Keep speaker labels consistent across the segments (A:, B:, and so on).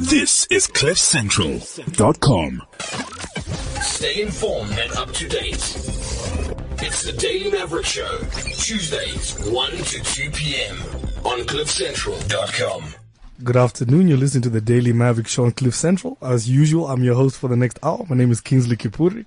A: This is CliffCentral.com.
B: Stay informed and up to date. It's the Daily Maverick Show, Tuesdays, 1 to 2 p.m. on CliffCentral.com.
C: Good afternoon. You're listening to the Daily Maverick Show on Cliff Central. As usual, I'm your host for the next hour. My name is Kingsley Kipury.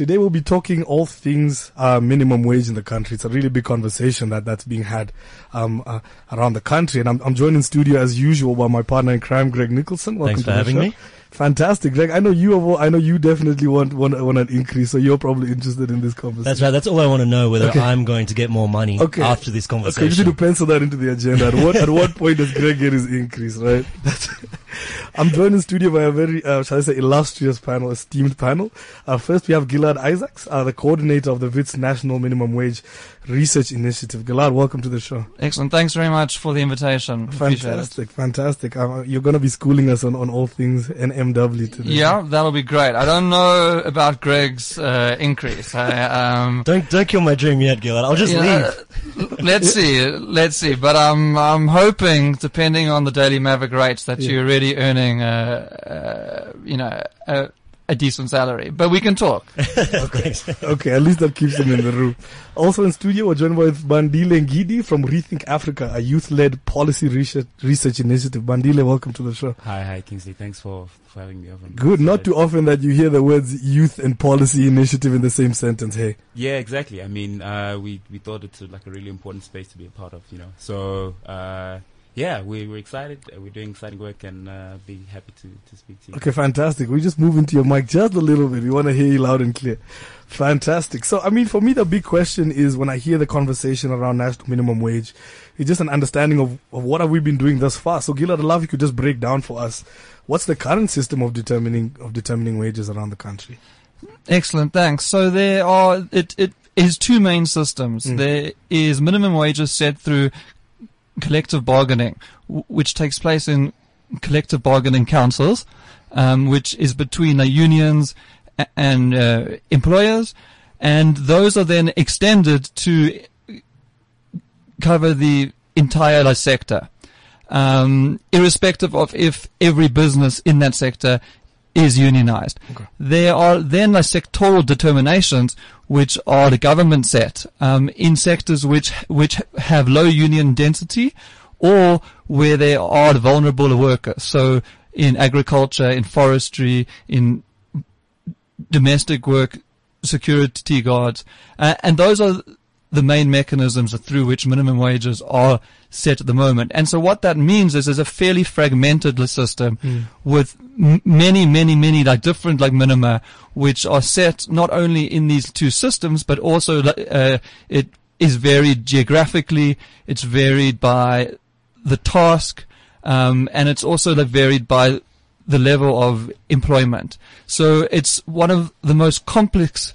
C: Today we'll be talking all things uh, minimum wage in the country. It's a really big conversation that that's being had um, uh, around the country, and I'm, I'm joined in studio as usual by my partner in crime, Greg Nicolson. Welcome
D: Thanks
C: to
D: for having
C: show.
D: me.
C: Fantastic, Greg. I know you. Have, I know you definitely want, want want an increase, so you're probably interested in this conversation.
D: That's right. That's all I want to know whether
C: Okay.
D: I'm going to get more money
C: Okay.
D: after this
C: Okay, you need to pencil that into the agenda. At what at what point does Greg get his increase, right? That's, I'm joined in studio by a very, uh, shall I say, illustrious panel, esteemed panel. Uh, first, we have Gilad Isaacs, uh, the coordinator of the WITS National Minimum Wage Research Initiative. Gilad, welcome to the show.
E: Excellent. Thanks very much for the invitation. Appreciate it.
C: Fantastic, fantastic. Uh, you're going to be schooling us on, on all things NMW today.
E: Yeah, that'll be great. I don't know about Greg's uh, increase. I, um,
D: don't don't kill my dream yet, Gilad. I'll just
E: you know,
D: leave.
E: let's see, let's see. But I'm I'm hoping, depending on the daily Maverick rates, that
C: Yeah.
E: you're already earning, uh, uh, you know, a, a decent salary. But we can talk.
D: Thanks.
C: Okay, at least that keeps them in the room. Also in studio, we're joined with Bandile Ngidi from Rethink Africa, a youth-led policy research, research initiative. Bandile, welcome to the show.
F: Hi, hi, Kingsley. Thanks for, for having me over.
C: Good. Not too often that you hear the words youth and policy initiative in the same sentence. Hey.
F: Yeah, exactly. I mean, uh, we we thought it's a, like a really important space to be a part of, you know. So uh, yeah, we we're excited. Uh, We're doing exciting work, and uh, be happy to, to speak to you.
C: Okay, fantastic. We just move into your mic just a little bit. We want to hear you loud and clear. Fantastic. So, I mean, for me, the big question is when I hear the conversation around national minimum wage, it's just an understanding of, of what have we been doing thus far. So, Gilad, I'd love if you could just break down for us what's the current system of determining of determining wages around the country.
E: Excellent, thanks. So there are it it is two main systems.
C: Mm.
E: There is minimum wages set through collective bargaining, which takes place in collective bargaining councils, um, which is between the unions and uh, employers, and those are then extended to cover the entire sector, um, irrespective of if every business in that sector is unionized. There are then like sectoral determinations which are the government set um, in sectors which which have low union density or where there are vulnerable workers. So in agriculture, in forestry, in domestic work, security guards, uh, and those are the main mechanisms through which minimum wages are set at the moment. And so what that means is there's a fairly fragmented system with m- many, many, many like different like minima, which are set not only in these two systems, but also uh, it is varied geographically. It's varied by the task, um, and it's also like varied by the level of employment. So it's one of the most complex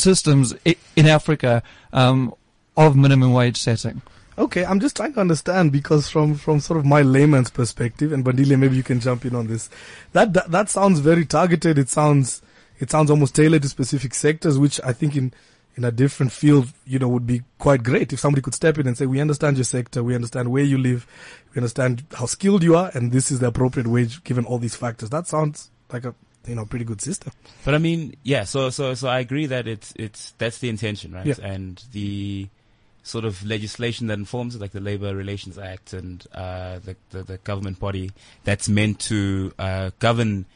E: systems in Africa um, of minimum wage setting.
C: Okay, I'm just trying to understand because from, from sort of my layman's perspective, and Bandile, maybe you can jump in on this. That, that that sounds very targeted. It sounds it sounds almost tailored to specific sectors, which I think in in a different field, you know, would be quite great if somebody could step in and say, "We understand your sector. We understand where you live. We understand how skilled you are, and this is the appropriate wage given all these factors." That sounds like a you know pretty good system.
F: But I mean, yeah. So so so I agree that it's it's that's the intention, right?
C: Yeah.
F: And the sort of legislation that informs it, like the Labor Relations Act and uh, the, the the government body that's meant to uh, govern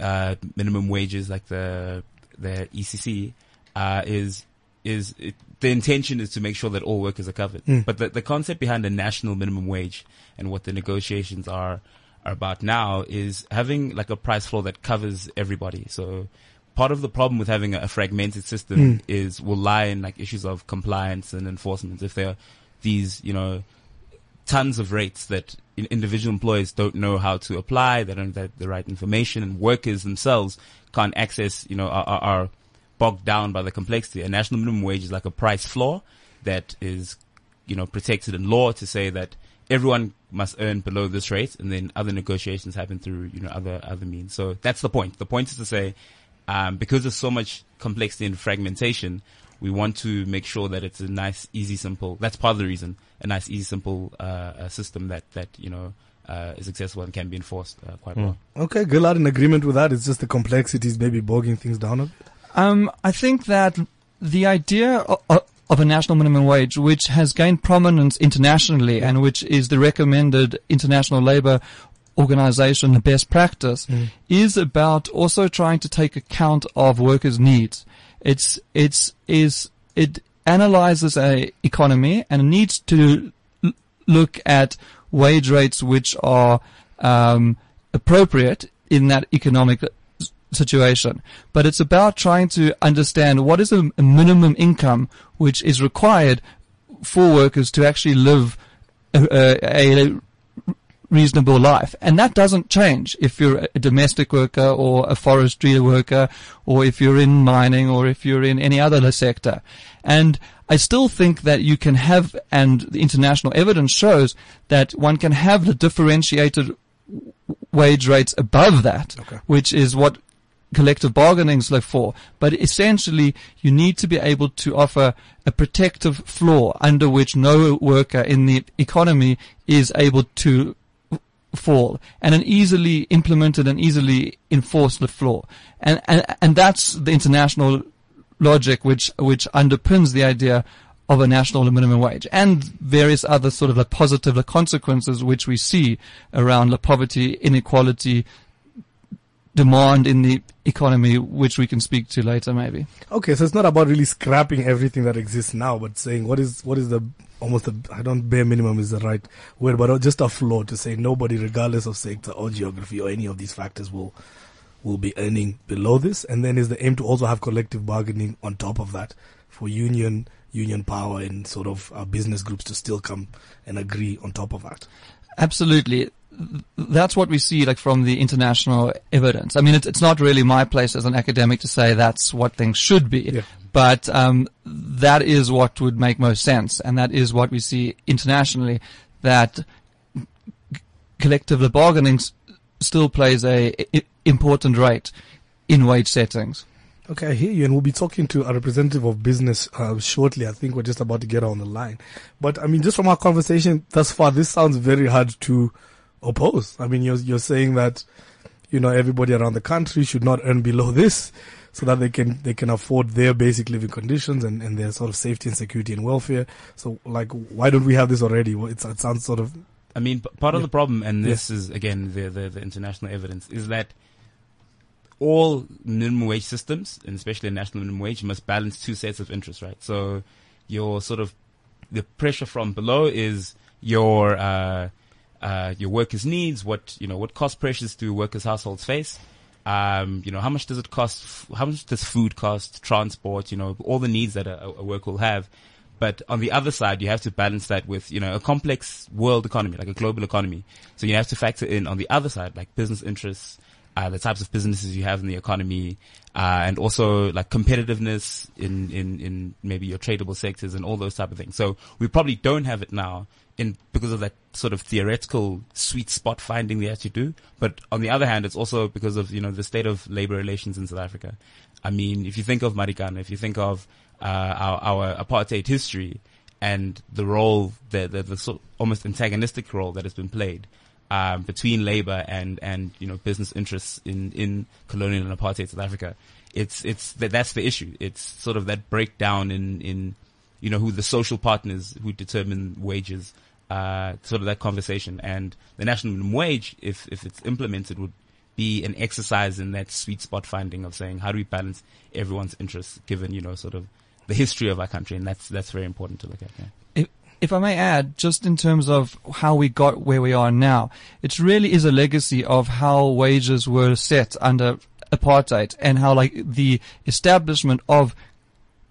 F: uh, minimum wages, like the the ECC, uh, is is it, the intention is to make sure that all workers are covered.
C: Mm.
F: But the the concept behind a national minimum wage and what the negotiations are are about now is having like a price floor that covers everybody. So part of the problem with having a, fragmented system
C: Mm.
F: is will lie in like issues of compliance and enforcement. If there are these, you know, tons of rates that individual employers don't know how to apply, they don't have the right information, and workers themselves can't access, you know, are, are bogged down by the complexity. A national minimum wage is like a price floor that is, you know, protected in law to say that everyone must earn below this rate, and then other negotiations happen through, you know, other other means. So that's the point. The point is to say, um, because there's so much complexity and fragmentation, we want to make sure that it's a nice, easy, simple. That's part of the reason. A nice, easy, simple uh, uh, system that that you know uh, is accessible and can be enforced uh, quite well.
C: Okay, Gilad, in agreement with that. It's just the complexities maybe bogging things down a bit.
E: Um, I think that the idea of, a national minimum wage, which has gained prominence internationally and which is the recommended international labor organization, the best practice, is about also trying to take account of workers' needs. It's, it's, is, it analyzes a economy and needs to l- look at wage rates which are, um, appropriate in that economic situation. But it's about trying to understand what is a, minimum income which is required for workers to actually live a, a, a reasonable life. And that doesn't change if you're a domestic worker or a forestry worker or if you're in mining or if you're in any other sector. And I still think that you can have, and the international evidence shows that one can have the differentiated wage rates above that,
C: Okay.
E: which is what collective bargainings look for. But essentially, you need to be able to offer a protective floor under which no worker in the economy is able to fall and an easily implemented and easily enforced floor. And, and, and that's the international logic which, which underpins the idea of a national minimum wage and various other sort of positive consequences which we see around the poverty, inequality, demand in the economy, which we can speak to later maybe.
C: Okay, so it's not about really scrapping everything that exists now, but saying what is what is the almost the I don't bare minimum is the right word, but just a floor to say nobody, regardless of sector or geography or any of these factors, will will be earning below this. And then is the aim to also have collective bargaining on top of that for union union power and sort of uh, business groups to still come and agree on top of that.
E: Absolutely. Th- That's what we see like from the international evidence. I mean, it's, it's not really my place as an academic to say that's what things should be,
C: Yeah.
E: but um, that is what would make most sense, and that is what we see internationally. That collective bargaining s- still plays a i- important rate in wage settings.
C: Okay, I hear you, and we'll be talking to a representative of business uh, shortly. I think we're just about to get on the line. But I mean, just from our conversation thus far, this sounds very hard to oppose. I mean, you're you're saying that you know everybody around the country should not earn below this, so that they can they can afford their basic living conditions and, and their sort of safety and security and welfare. So, like, why don't we have this already? Well, It's, it sounds sort of
F: I mean, p- part of
C: Yeah.
F: the problem, and this is again the, the the international evidence, is that all minimum wage systems, and especially a national minimum wage, must balance two sets of interests, right? So your sort of the pressure from below is your uh, uh, your workers' needs, what you know, what cost pressures do workers' households face. Um, you know, how much does it cost? How much does food cost? Transport? You know, all the needs that a, a worker will have. But on the other side, you have to balance that with, you know, a complex world economy, like a global economy. So you have to factor in on the other side, like business interests, uh, the types of businesses you have in the economy, uh, and also like competitiveness in, in, in maybe your tradable sectors and all those type of things. So we probably don't have it now in, because of that sort of theoretical sweet spot finding they to do. But on the other hand, it's also because of, you know, the state of labor relations in South Africa. I mean, if you think of Marikana, if you think of, uh, our, our apartheid history and the role, the, the, the sort almost antagonistic role that has been played, um, between labor and, and, you know, business interests in, in colonial and apartheid South Africa. It's, it's, that, that's the issue. It's sort of that breakdown in, in, you know, who the social partners who determine wages, uh, sort of that conversation. And the national minimum wage, if, if it's implemented, would be an exercise in that sweet spot finding of saying, how do we balance everyone's interests given, you know, sort of the history of our country? And that's, that's very important to look at. Yeah.
E: If, I may add, just in terms of how we got where we are now, it really is a legacy of how wages were set under apartheid and how like the establishment of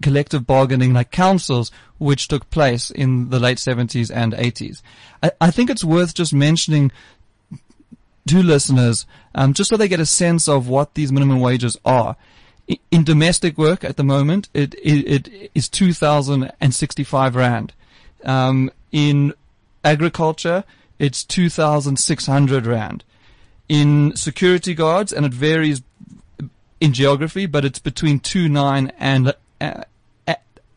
E: collective bargaining like councils which took place in the late 70s and 80s. I, I think it's worth just mentioning to listeners, um, just so they get a sense of what these minimum wages are. In domestic work at the moment, it, it, it is 2,065 rand. Um, in agriculture, it's 2,600 rand. In security guards, and it varies in geography, but it's between two nine and uh, uh,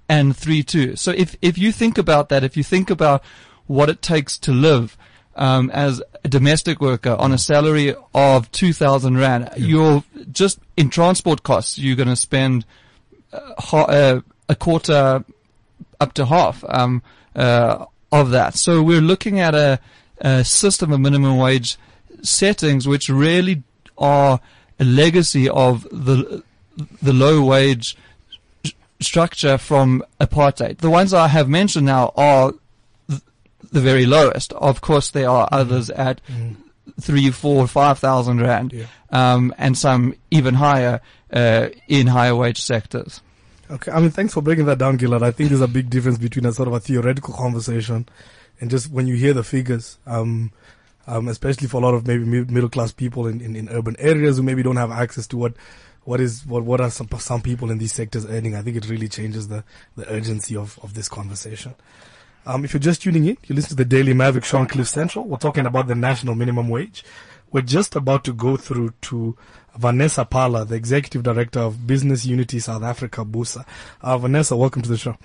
E: and three two. So if if you think about that, if you think about what it takes to live, um, as a domestic worker on a salary of 2,000 Rand, you're just in transport costs, you're going to spend uh, uh, a quarter up to half um, uh, of that. So we're looking at a, a system of minimum wage settings which really are a legacy of the the low wage structure from apartheid. The ones I have mentioned now are th- the very lowest. Of course, there are others at three, four, five thousand rand,
C: Yeah.
E: um, and some even higher uh, in higher wage sectors.
C: Okay, I mean, thanks for breaking that down, Gilad. I think there's a big difference between a sort of a theoretical conversation and just when you hear the figures, um, um, especially for a lot of maybe middle class people in, in, in urban areas who maybe don't have access to what what is what what are some some people in these sectors earning. I think it really changes the the urgency of of this conversation. Um, if you're just tuning in, you listen to the Daily Maverick on Cliff Central. We're talking about the national minimum wage. We're just about to go through to Vanessa Phala, the Executive Director of Business Unity South Africa, BUSA. Uh, Vanessa, welcome to the show.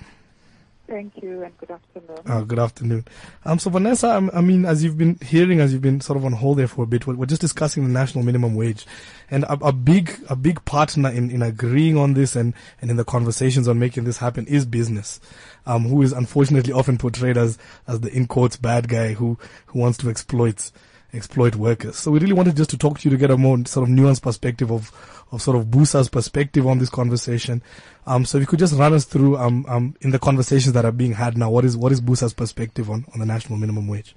G: Thank you and good afternoon.
C: Uh, good afternoon. Um, so Vanessa, um, I mean, as you've been hearing, as you've been sort of on hold there for a bit, we're, we're just discussing the national minimum wage, and a, a big, a big partner in, in agreeing on this and, and in the conversations on making this happen is business, um, who is unfortunately often portrayed as, as the in quotes bad guy who, who wants to exploit, exploit workers. So we really wanted just to talk to you to get a more sort of nuanced perspective of, of sort of Busa's perspective on this conversation. Um, so if you could just run us through, um, um, in the conversations that are being had now, what is, what is Busa's perspective on, on the national minimum wage?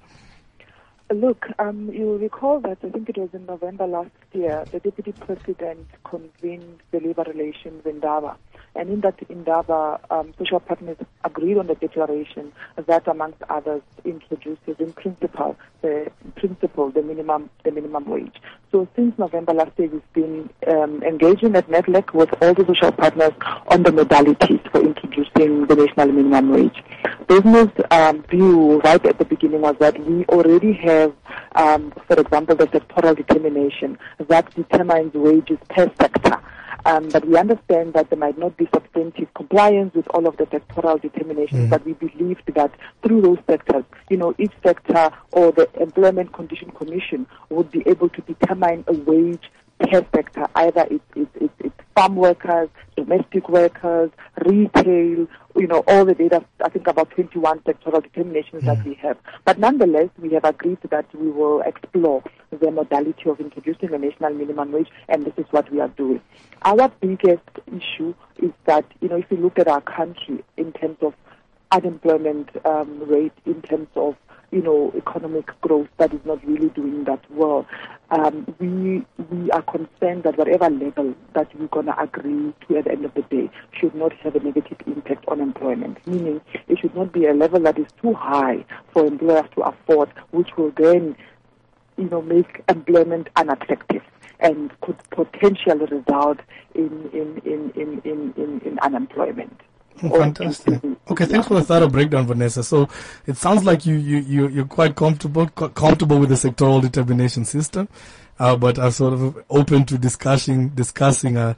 G: Look, um, you recall that I think it was in November last year, the Deputy President convened the labor relations Indaba. And in that Indaba, um, social partners agreed on the declaration that, amongst others, introduces in principle the principle the minimum the minimum wage. So since November last year, we've been um, engaging at NEDLAC with all the social partners on the modalities for introducing the national minimum wage. Business um, view right at the beginning was that we already have, um, for example, the sectoral determination that determines wages per sector. Um, but we understand that there might not be substantive compliance with all of the sectoral determinations, but we believed that through those sectors, you know, each sector or the Employment Condition Commission would be able to determine a wage per sector. Either it's, it's, it's, it's farm workers, domestic workers, retail, you know, all the data, I think about 21 sectoral determinations that we have. But nonetheless, we have agreed that we will explore the modality of introducing a national minimum wage, and this is what we are doing. Our biggest issue is that, you know, if you look at our country in terms of unemployment um, rate, in terms of you know, economic growth that is not really doing that well. Um, we we are concerned that whatever level that we're going to agree to at the end of the day should not have a negative impact on employment. Meaning, it should not be a level that is too high for employers to afford, which will then, you know, make employment unattractive and could potentially result in in in in in, in, in unemployment.
C: Oh,
G: Or-
C: fantastic. Okay, thanks for the thorough breakdown, Vanessa. So it sounds like you, you, you, you're quite comfortable, co- comfortable with the sectoral determination system, uh, but are sort of open to discussing, discussing a,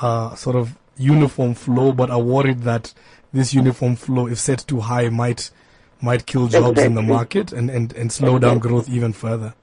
C: a sort of uniform flow, but are worried that this uniform flow, if set too high, might, might kill jobs in the market and, and, and slow down growth even further.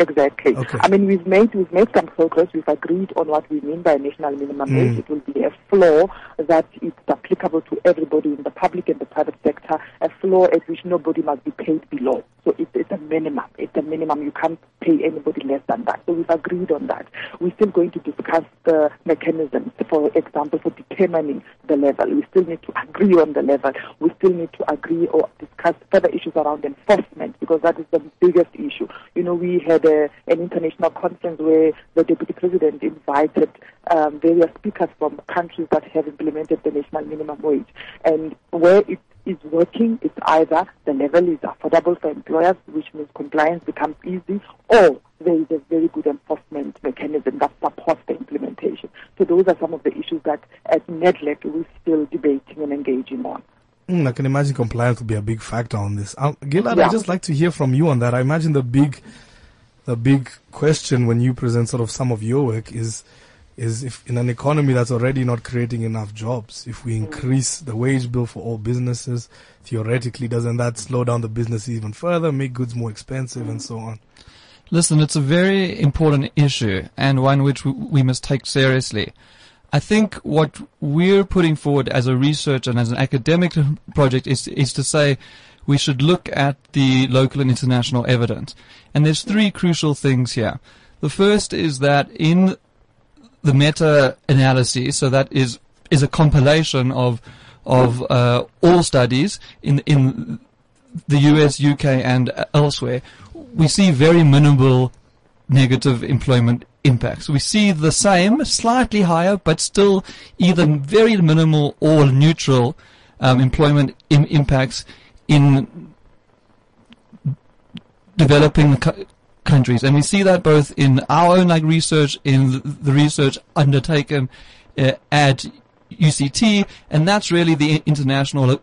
G: Exactly.
C: Okay.
G: I mean, we've made we've made some progress. We've agreed on what we mean by national minimum wage.
C: Mm.
G: It will be a floor that is applicable to everybody in the public and the private sector. A floor at which nobody must be paid below. So it's, it's a minimum. It's a minimum. You can't pay anybody less than that. So we've agreed on that. We're still going to discuss the mechanisms, for example, for determining the level. We still need to agree on the level. We still need to agree or discuss further issues around enforcement because that is the biggest issue. You know, we had an international conference where the deputy president invited um, various speakers from countries that have implemented the national minimum wage, and where it is working, it's either the level is affordable for employers, which means compliance becomes easy, or there is a very good enforcement mechanism that supports the implementation. So those are some of the issues that at NEDLAC we're still debating and engaging on.
C: Mm, I can imagine compliance will be a big factor on this. Um, Gilad,
G: Yeah.
C: I'd just like to hear from you on that. I imagine the big, the big question when you present sort of some of your work is, is if in an economy that's already not creating enough jobs, if we increase the wage bill for all businesses, theoretically, doesn't that slow down the business even further, make goods more expensive, and so on?
E: Listen, it's a very important issue and one which we must take seriously. I think what we're putting forward as a research and as an academic project is, is to say we should look at the local and international evidence. And there's three crucial things here. The first is that in the meta-analysis, so that is, is a compilation of, of, uh, all studies in, in the US, UK, and elsewhere, we see very minimal negative employment impacts. We see the same, slightly higher, but still either very minimal or neutral um, employment Im- impacts in developing cu- countries. And we see that both in our own like research, in the, research undertaken uh, at UCT, and that's really the international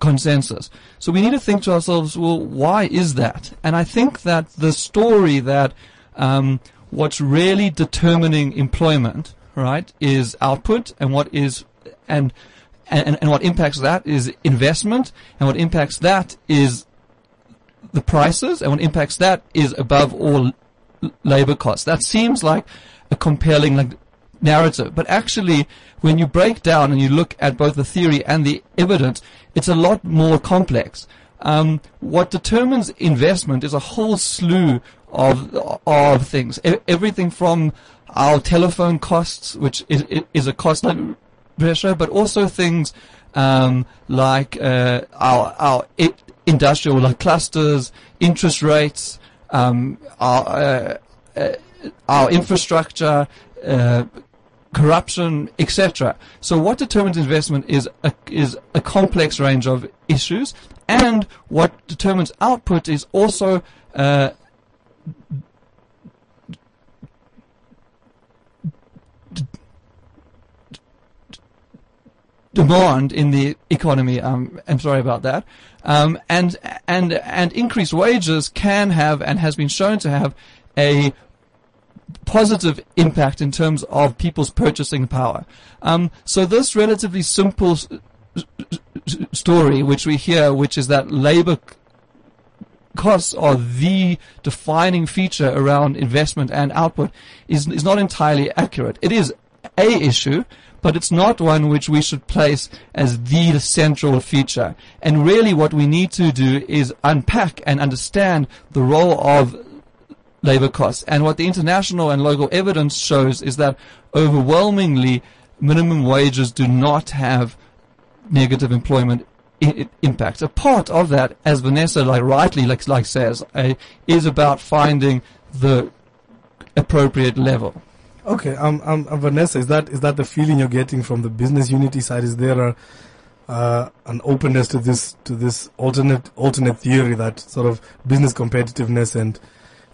E: consensus. So we need to think to ourselves, well, why is that? And I think that the story that um, what's really determining employment, right, is output, and what is and and, and what impacts that is investment, and what impacts that is the prices, and what impacts that is above all labor costs. That seems like a compelling like narrative, but actually, when you break down and you look at both the theory and the evidence, it's a lot more complex. Um, what determines investment is a whole slew of of things. E- everything from our telephone costs, which is, is a cost pressure, but also things um, like uh, our our industrial like clusters, interest rates, um, our uh, uh, our infrastructure. Uh, corruption, etc. So what determines investment is a, is a complex range of issues, and what determines output is also demand in the economy. Um, I'm sorry about that. Um, and and and increased wages can have and has been shown to have a positive impact in terms of people's purchasing power. Um, so this relatively simple s- s- story, which we hear, which is that labor costs are the defining feature around investment and output, is is not entirely accurate. It is a issue, but it's not one which we should place as the central feature. And really, what we need to do is unpack and understand the role of labor costs. And what the international and local evidence shows is that overwhelmingly minimum wages do not have negative employment I- I- impact. A part of that, as Vanessa like rightly like, like says, uh, is about finding the appropriate level.
C: Okay, um, um, Vanessa, is that is that the feeling you're getting from the business unity side? Is there a uh, an openness to this to this alternate alternate theory that sort of business competitiveness and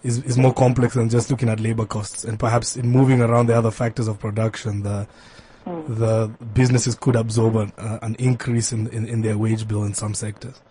C: is is more complex than just looking at labor costs and perhaps in moving around the other factors of production, the the businesses could absorb an, uh, an increase in, in, in their wage bill in some sectors.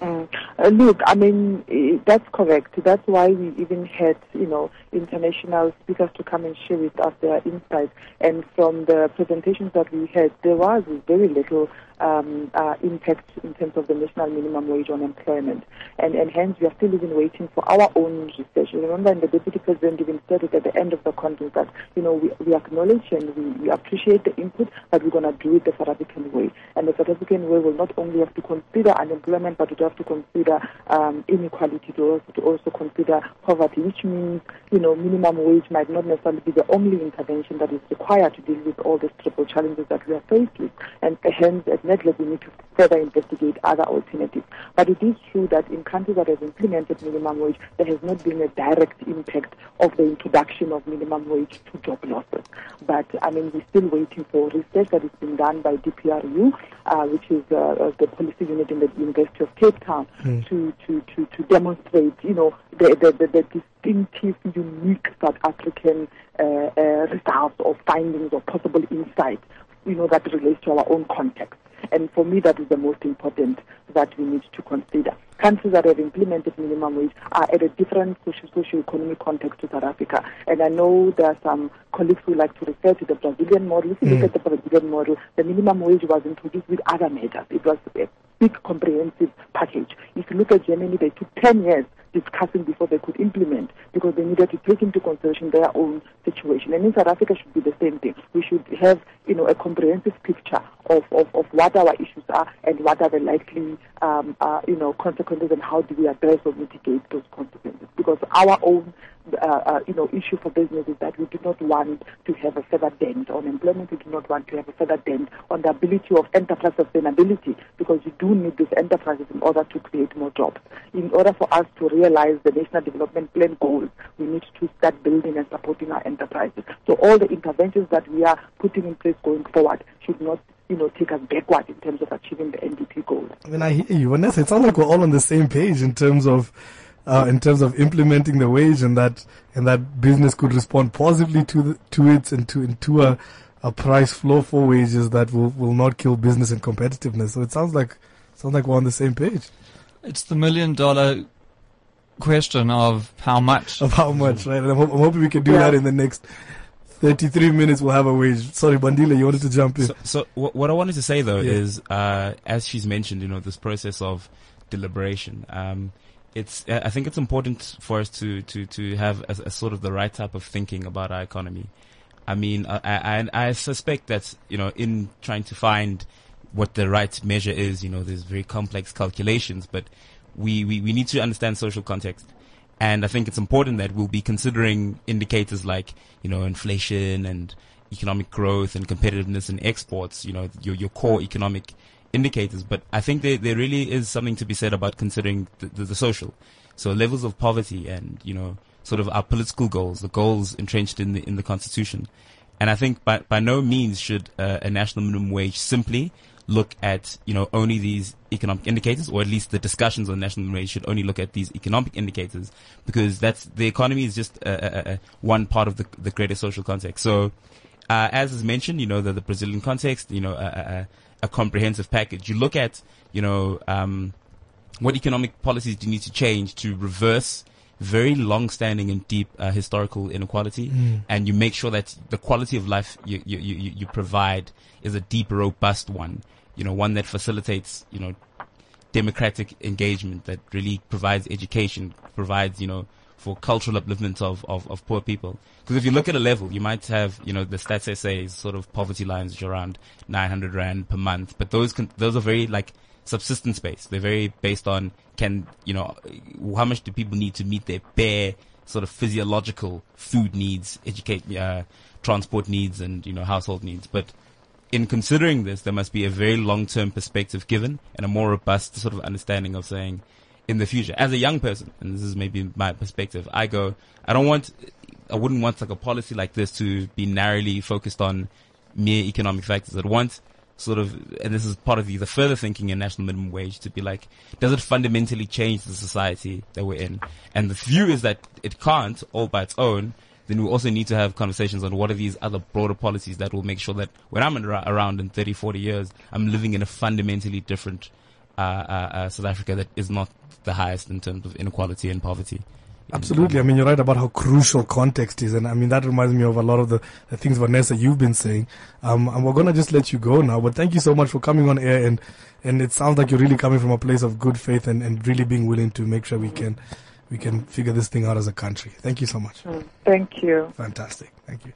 G: Mm. Uh, look, I mean, that's correct. That's why we even had, you know, international speakers to come and share with us their insights. And from the presentations that we had, there was very little um, uh, impact in terms of the national minimum wage on employment. And, and hence, we are still even waiting for our own research. Remember, the deputy president even said it at the end of the conference that, you know, we, we acknowledge and we, we appreciate the input, but we're going to do it the South African way. And the South African way will not only have to consider unemployment, but will have to consider um, inequality, to also, to also consider poverty, which means, you know, minimum wage might not necessarily be the only intervention that is required to deal with all these triple challenges that we are faced with. And hence, at NEDLAC, we need to further investigate other alternatives. But it is true that in countries that have implemented minimum wage, there has not been a direct impact of the introduction of minimum wage to job losses. But, I mean, we're still waiting for research that is being done by DPRU, uh, which is uh, uh, the policy unit in the University of Cape Town, to, to, to, to demonstrate, you know, the, the, the, the distinctive, unique South African uh, uh, results or findings or possible insights, you know, that relates to our own context. And for me, that is the most important that we need to consider. Countries that have implemented minimum wage are at a different social, socio-economic context to South Africa. And I know there are some colleagues who like to refer to the Brazilian model. If you look mm. at the Brazilian model, the minimum wage was introduced with other measures. It was big comprehensive package. If you look at Germany, they took 10 years discussing before they could implement because they needed to take into consideration their own situation. And in South Africa should be the same thing. We should have, you know, a comprehensive picture of, of, of what our issues are and what are the likely, um, uh, you know, consequences and how do we address or mitigate those consequences. Because our own uh, uh, you know, issue for business is that we do not want to have a further dent on employment. We do not want to have a further dent on the ability of enterprise sustainability because you do need these enterprises in order to create more jobs. In order for us to realize the National Development Plan goals, we need to start building and supporting our enterprises. So all the interventions that we are putting in place going forward should not you know, take us backward in terms of achieving the NDP goals.
C: Mean, I hear you, Vanessa. It sounds like we're all on the same page in terms of uh, in terms of implementing the wage and that and that business could respond positively to the, to it and to into a, a price floor for wages that will, will not kill business and competitiveness. So it sounds like sounds like we're on the same page
E: It's the million dollar question of how much.
C: of how much, right? And I'm, I'm hoping we can do
G: Yeah.
C: that in the next 33 minutes. We'll have a wage. Sorry, Bandile, you wanted to jump in.
F: So, so what I wanted to say though
C: Yeah.
F: is, uh, as she's mentioned, you know, this process of deliberation. Um, it's, I I think it's important for us to, to, to have a, a sort of the right type of thinking about our economy. I mean, I, I, I suspect that, you know, in trying to find what the right measure is, you know, there's very complex calculations, but we, we, we need to understand social context. And I think it's important that we'll be considering indicators like, you know, inflation and economic growth and competitiveness and exports, you know, your, your core economic indicators. But I think there, there really is something to be said about considering the, the, the social. So levels of poverty and, you know, sort of our political goals, the goals entrenched in the, in the constitution. And I think by, by no means should uh, a national minimum wage simply look at, you know, only these economic indicators, or at least the discussions on national wage should only look at these economic indicators, because that's, the economy is just uh, uh, uh, one part of the, the greater social context. So, uh, as is mentioned, you know, the, the Brazilian context, you know, a, a- a comprehensive package. You look at, you know, um, what economic policies do you need to change to reverse very long-standing and deep uh, historical inequality, and you make sure that the quality of life you, you, you, you provide is a deep, robust one. You know, one that facilitates, you know, democratic engagement that really provides education, provides, you know, for cultural upliftment of, of, of poor people. Because if you look at a level, you might have, you know, the stats SA sort of poverty lines, which are around 900 rand per month, but those can, those are very like subsistence based. They're very based on can, you know, how much do people need to meet their bare sort of physiological food needs, educate, uh, transport needs and, you know, household needs. But in considering this, there must be a very long-term perspective given and a more robust sort of understanding of saying, in the future, as a young person, and this is maybe my perspective, I go, I don't want, I wouldn't want like a policy like this to be narrowly focused on mere economic factors. I'd want sort of, and this is part of the, the further thinking in national minimum wage to be like, does it fundamentally change the society that we're in? And the view is that it can't all by its own. Then we also need to have conversations on what are these other broader policies that will make sure that when I'm in, around in 30, 40 years, I'm living in a fundamentally different uh, uh, uh, South Africa that is not the highest in terms of inequality and poverty.
C: Absolutely. I mean, you're right about how crucial context is. And I mean, that reminds me of a lot of the, the things, Vanessa, you've been saying. Um, and we're going to just let you go now. But thank you so much for coming on air. And, and it sounds like you're really coming from a place of good faith and, and really being willing to make sure we can, we can figure this thing out as a country. Thank you so much.
G: Mm, Thank you.
C: Fantastic. Thank you.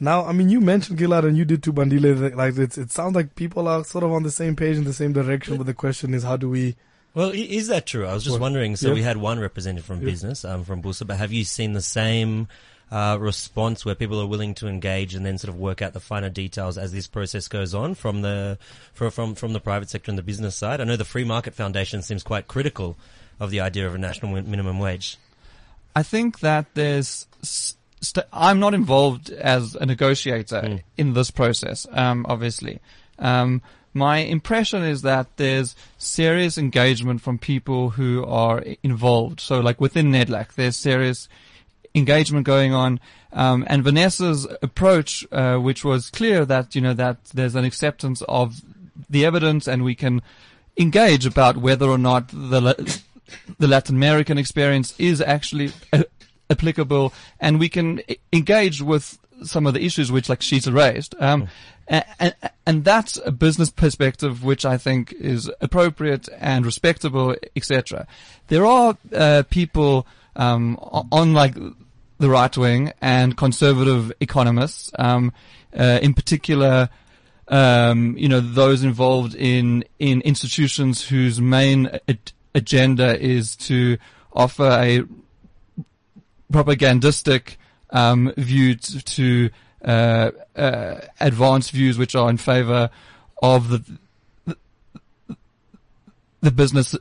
C: Now, I mean, you mentioned Gilad and you did too, Bandile. Like, it's, it sounds like people are sort of on the same page in the same direction. But the question is, how do we,
D: Well, is that true? I was just wondering. So we had one representative from business, um, from Busa, but have you seen the same uh, response where people are willing to engage and then sort of work out the finer details as this process goes on from the for, from from the private sector and the business side? I know the Free Market Foundation seems quite critical of the idea of a national minimum wage.
E: I think that there's. St- I'm not involved as a negotiator
D: Mm.
E: in this process, um, obviously. Um, my impression is that there's serious engagement from people who are involved. So, like within NEDLAC, there's serious engagement going on. Um, and Vanessa's approach, uh, which was clear that, you know, that there's an acceptance of the evidence and we can engage about whether or not the the Latin American experience is actually uh, applicable, and we can engage with some of the issues which, like Sheeta raised. Um, a- and, and that's a business perspective which I think is appropriate and respectable, etc. There are uh, people um, on like the right wing and conservative economists, um, uh, in particular, um, you know, those involved in in institutions whose main agenda is to offer a propagandistic um, view t- to uh, uh, advance views which are in favor of the the business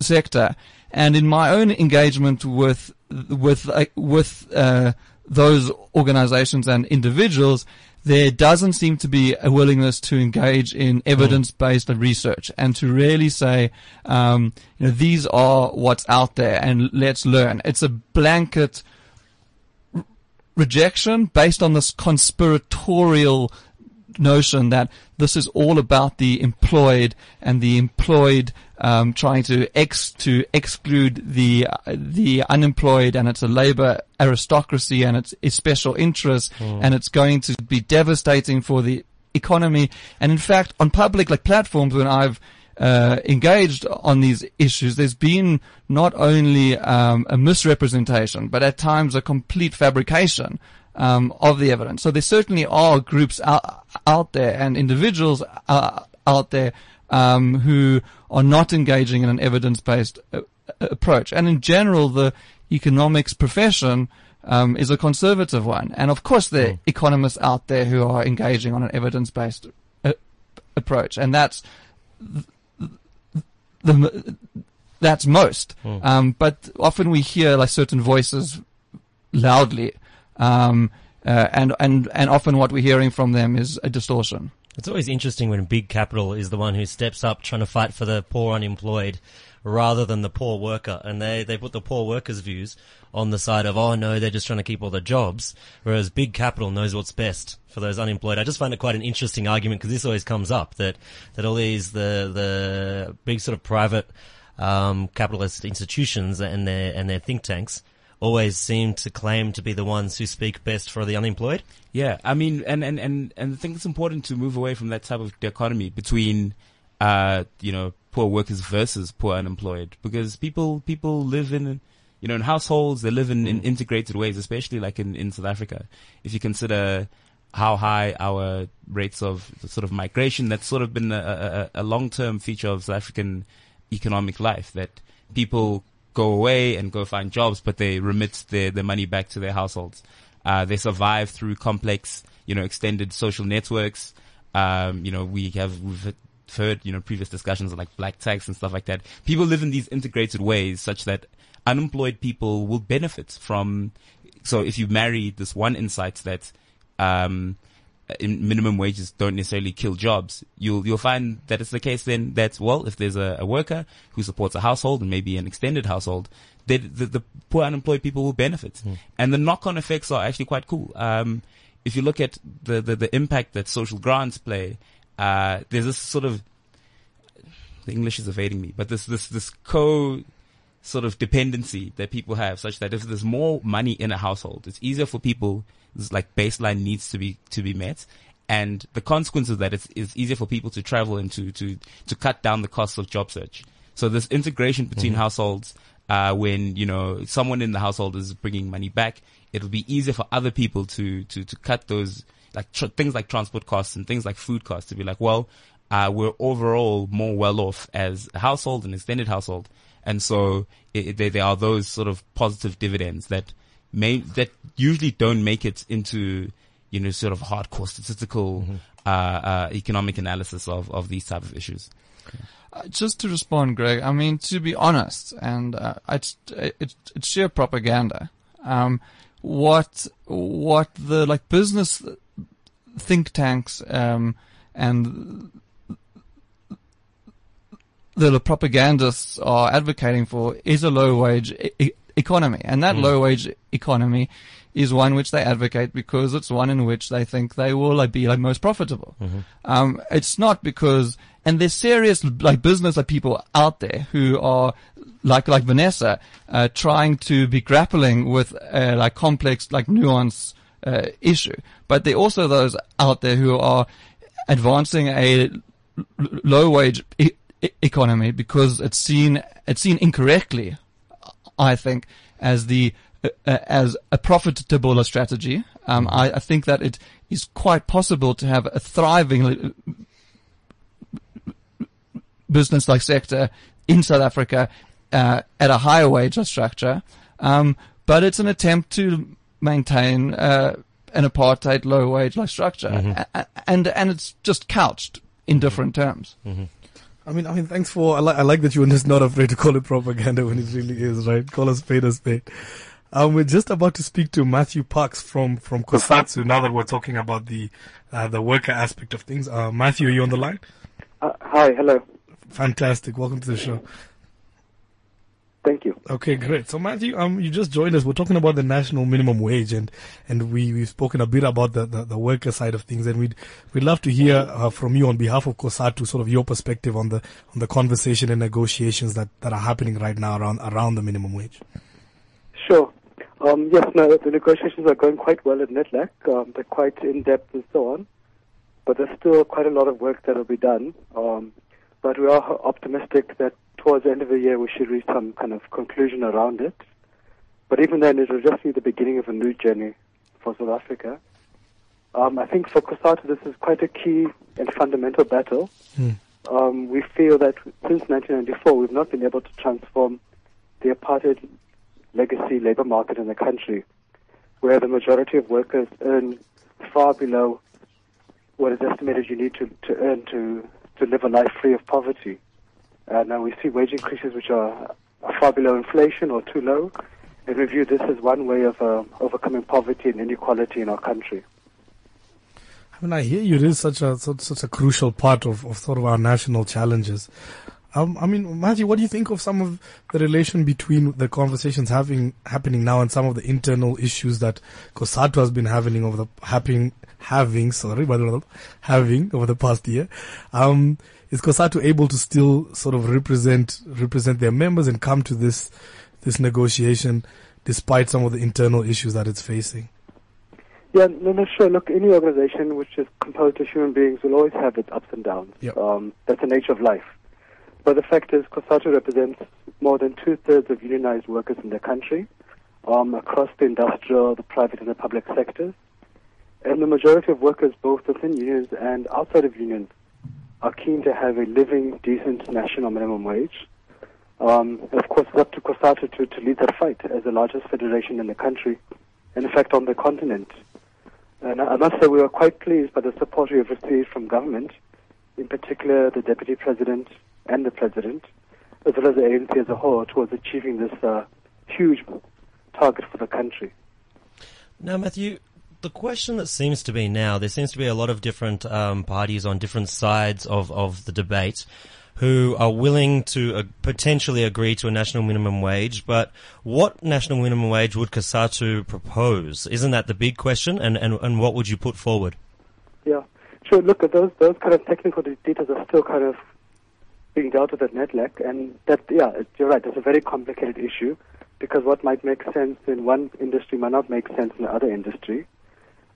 E: sector. And in my own engagement with with uh, with uh, those organizations and individuals, there doesn't seem to be a willingness to engage in evidence-based research and to really say, um, you know, these are what's out there and let's learn. It's a blanket rejection based on this conspiratorial notion that this is all about the employed and the employed um, trying to ex to exclude the uh, the unemployed and it's a labor aristocracy and it's a special interest and it's going to be devastating for the economy. And in fact on public like platforms when I've uh, engaged on these issues, there's been not only um, a misrepresentation, but at times a complete fabrication um, of the evidence. So there certainly are groups out, out there and individuals uh, out there um, who are not engaging in an evidence-based uh, approach. And in general, the economics profession um, is a conservative one. And of course, there are economists out there who are engaging on an evidence-based uh, approach, and that's the that's most. Um, but often we hear like certain voices loudly, um, uh, and and and often what we're hearing from them is a distortion.
D: It's always interesting when big capital is the one who steps up trying to fight for the poor unemployed rather than the poor worker. And they, they put the poor workers' views on the side of, oh no, they're just trying to keep all the jobs, whereas big capital knows what's best for those unemployed. I just find it quite an interesting argument because this always comes up that, that all these, the, the big sort of private, um, capitalist institutions and their, and their think tanks always seem to claim to be the ones who speak best for the unemployed.
F: Yeah, I mean, and, and, and, and I think it's important to move away from that type of dichotomy between, uh, you know, poor workers versus poor unemployed because people, people live in, you know, in households, they live in, in integrated ways, especially like in, in South Africa. If you consider how high our rates of sort of migration, that's sort of been a, a, a long-term feature of South African economic life that people go away and go find jobs, but they remit their, their money back to their households. Uh, they survive through complex, you know, extended social networks. Um, you know, we have, we've heard, you know, previous discussions on like black tax and stuff like that. People live in these integrated ways such that unemployed people will benefit from, so if you marry this one insight that, um, in minimum wages don't necessarily kill jobs. You'll you'll find that it's the case then that well, if there's a, a worker who supports a household and maybe an extended household, the, the poor unemployed people will benefit, and the knock-on effects are actually quite cool. Um, if you look at the, the the impact that social grants play, uh, there's this sort of the English is evading me, but this this this co sort of dependency that people have such that if there's more money in a household, it's easier for people, like baseline needs to be, to be met. And the consequence of that is, is easier for people to travel and to, to, to cut down the costs of job search. So this integration between households, uh, when, you know, someone in the household is bringing money back, it'll be easier for other people to, to, to cut those, like tr- things like transport costs and things like food costs to be like, well, uh, we're overall more well off as a household, an extended household. And so it, it, there, there are those sort of positive dividends that may, that usually don't make it into, you know, sort of hardcore statistical, uh, uh, economic analysis of, of these type of issues.
E: Uh, just to respond, Greg, I mean, to be honest, and uh, it's, it's, it's sheer propaganda. Um, what what the like business think tanks um, and the propagandists are advocating for is a low wage e- economy, and that low wage economy is one which they advocate because it's one in which they think they will like, be like most profitable. Um, it's not because, and there's serious like business like people out there who are like like Vanessa, uh, trying to be grappling with uh, like complex like nuance uh, issue. But there are also those out there who are advancing a l- low wage e- e- economy because it's seen it's seen incorrectly, I think, as the uh, uh, as a profitable strategy. Um, I, I think that it is quite possible to have a thriving business like sector in South Africa uh, at a higher wage structure, um, but it's an attempt to maintain uh, an apartheid low wage like structure, a- and and it's just couched in different terms.
C: I mean, I mean, thanks for. I, li- I like that you're just not afraid to call it propaganda when it really is, right? Call us spade a spade. Um, we're just about to speak to Matthew Parks from from COSATU. Now that we're talking about the uh, the worker aspect of things, uh, Matthew, are you on the line?
H: Uh, hi, hello.
C: Fantastic. Welcome to the show.
H: Thank you.
C: Okay, great. So Matthew, um, you just joined us. We're talking about the national minimum wage, and and we we've spoken a bit about the the, the worker side of things, and we'd we'd love to hear uh, from you on behalf of COSATU, sort of your perspective on the on the conversation and negotiations that that are happening right now around around the minimum wage.
H: Sure. Um, yes, no, the negotiations are going quite well at NEDLAC. Um, they're quite in depth and so on, but there's still quite a lot of work that will be done. Um, but we are optimistic that towards the end of the year we should reach some kind of conclusion around it. But even then, it will just be the beginning of a new journey for South Africa. Um, I think for COSATU, this is quite a key and fundamental battle. Um, we feel that since 1994, we've not been able to transform the apartheid legacy labor market in the country, where the majority of workers earn far below what is estimated you need to, to earn to, to live a life free of poverty. Uh, now we see wage increases which are, far below inflation or too low, and we view this as one way of uh, overcoming poverty and inequality in our country.
C: I mean, I hear you. It is such a such, such a crucial part of, of sort of our national challenges. Um, I mean, Matthew, what do you think of some of the relation between the conversations having happening now and some of the internal issues that COSATU has been having over the having having sorry, blah, having over the past year? Um, is COSATU able to still sort of represent represent their members and come to this this negotiation despite some of the internal issues that it's facing?
H: Yeah, no, no, sure. Look, any organization which is composed of human beings will always have its ups and downs.
C: Yep.
H: Um, that's the nature of life. But the fact is, COSATU represents more than two-thirds of unionized workers in the country, um, across the industrial, the private, and the public sectors. And the majority of workers, both within unions and outside of unions, are keen to have a living, decent national minimum wage. Um, of course, it's up to COSATU to, to lead that fight as the largest federation in the country, and in fact on the continent. And I must say we are quite pleased by the support we have received from government, in particular the Deputy President and the President, as well as the ANC as a whole, towards achieving this uh, huge target for the country.
D: Now, Matthew, the question that seems to be now, there seems to be a lot of different um, parties on different sides of, of the debate who are willing to uh, potentially agree to a national minimum wage, but what national minimum wage would COSATU propose? Isn't that the big question? And, and, and what would you put forward?
H: Yeah, sure. Look, those those kind of technical details are still kind of being dealt with at NEDLAC, and that yeah, you're right. It's a very complicated issue because what might make sense in one industry might not make sense in the other industry.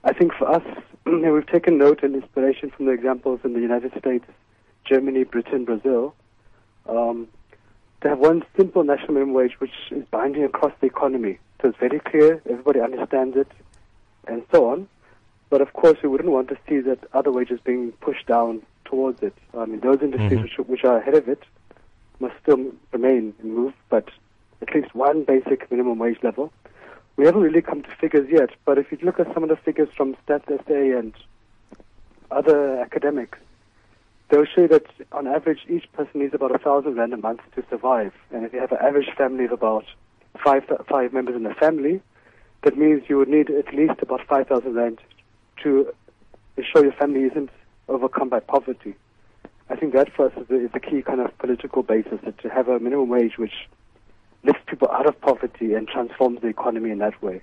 H: I think for us, we've taken note and inspiration from the examples in the United States, Germany, Britain, Brazil, um, to have one simple national minimum wage which is binding across the economy. So it's very clear, everybody understands it, and so on. But of course, we wouldn't want to see that other wages being pushed down towards it. I mean, those industries which, which are ahead of it must still remain and move, but at least one basic minimum wage level. We haven't really come to figures yet, but if you look at some of the figures from Stats SA and other academics, they'll show that on average each person needs about a thousand rand a month to survive. And if you have an average family of about five five members in the family, that means you would need at least about five thousand rand to ensure your family isn't overcome by poverty. I think that for us is the, is the key kind of political basis that to have a minimum wage which lifts people out of poverty and transforms the economy in that way.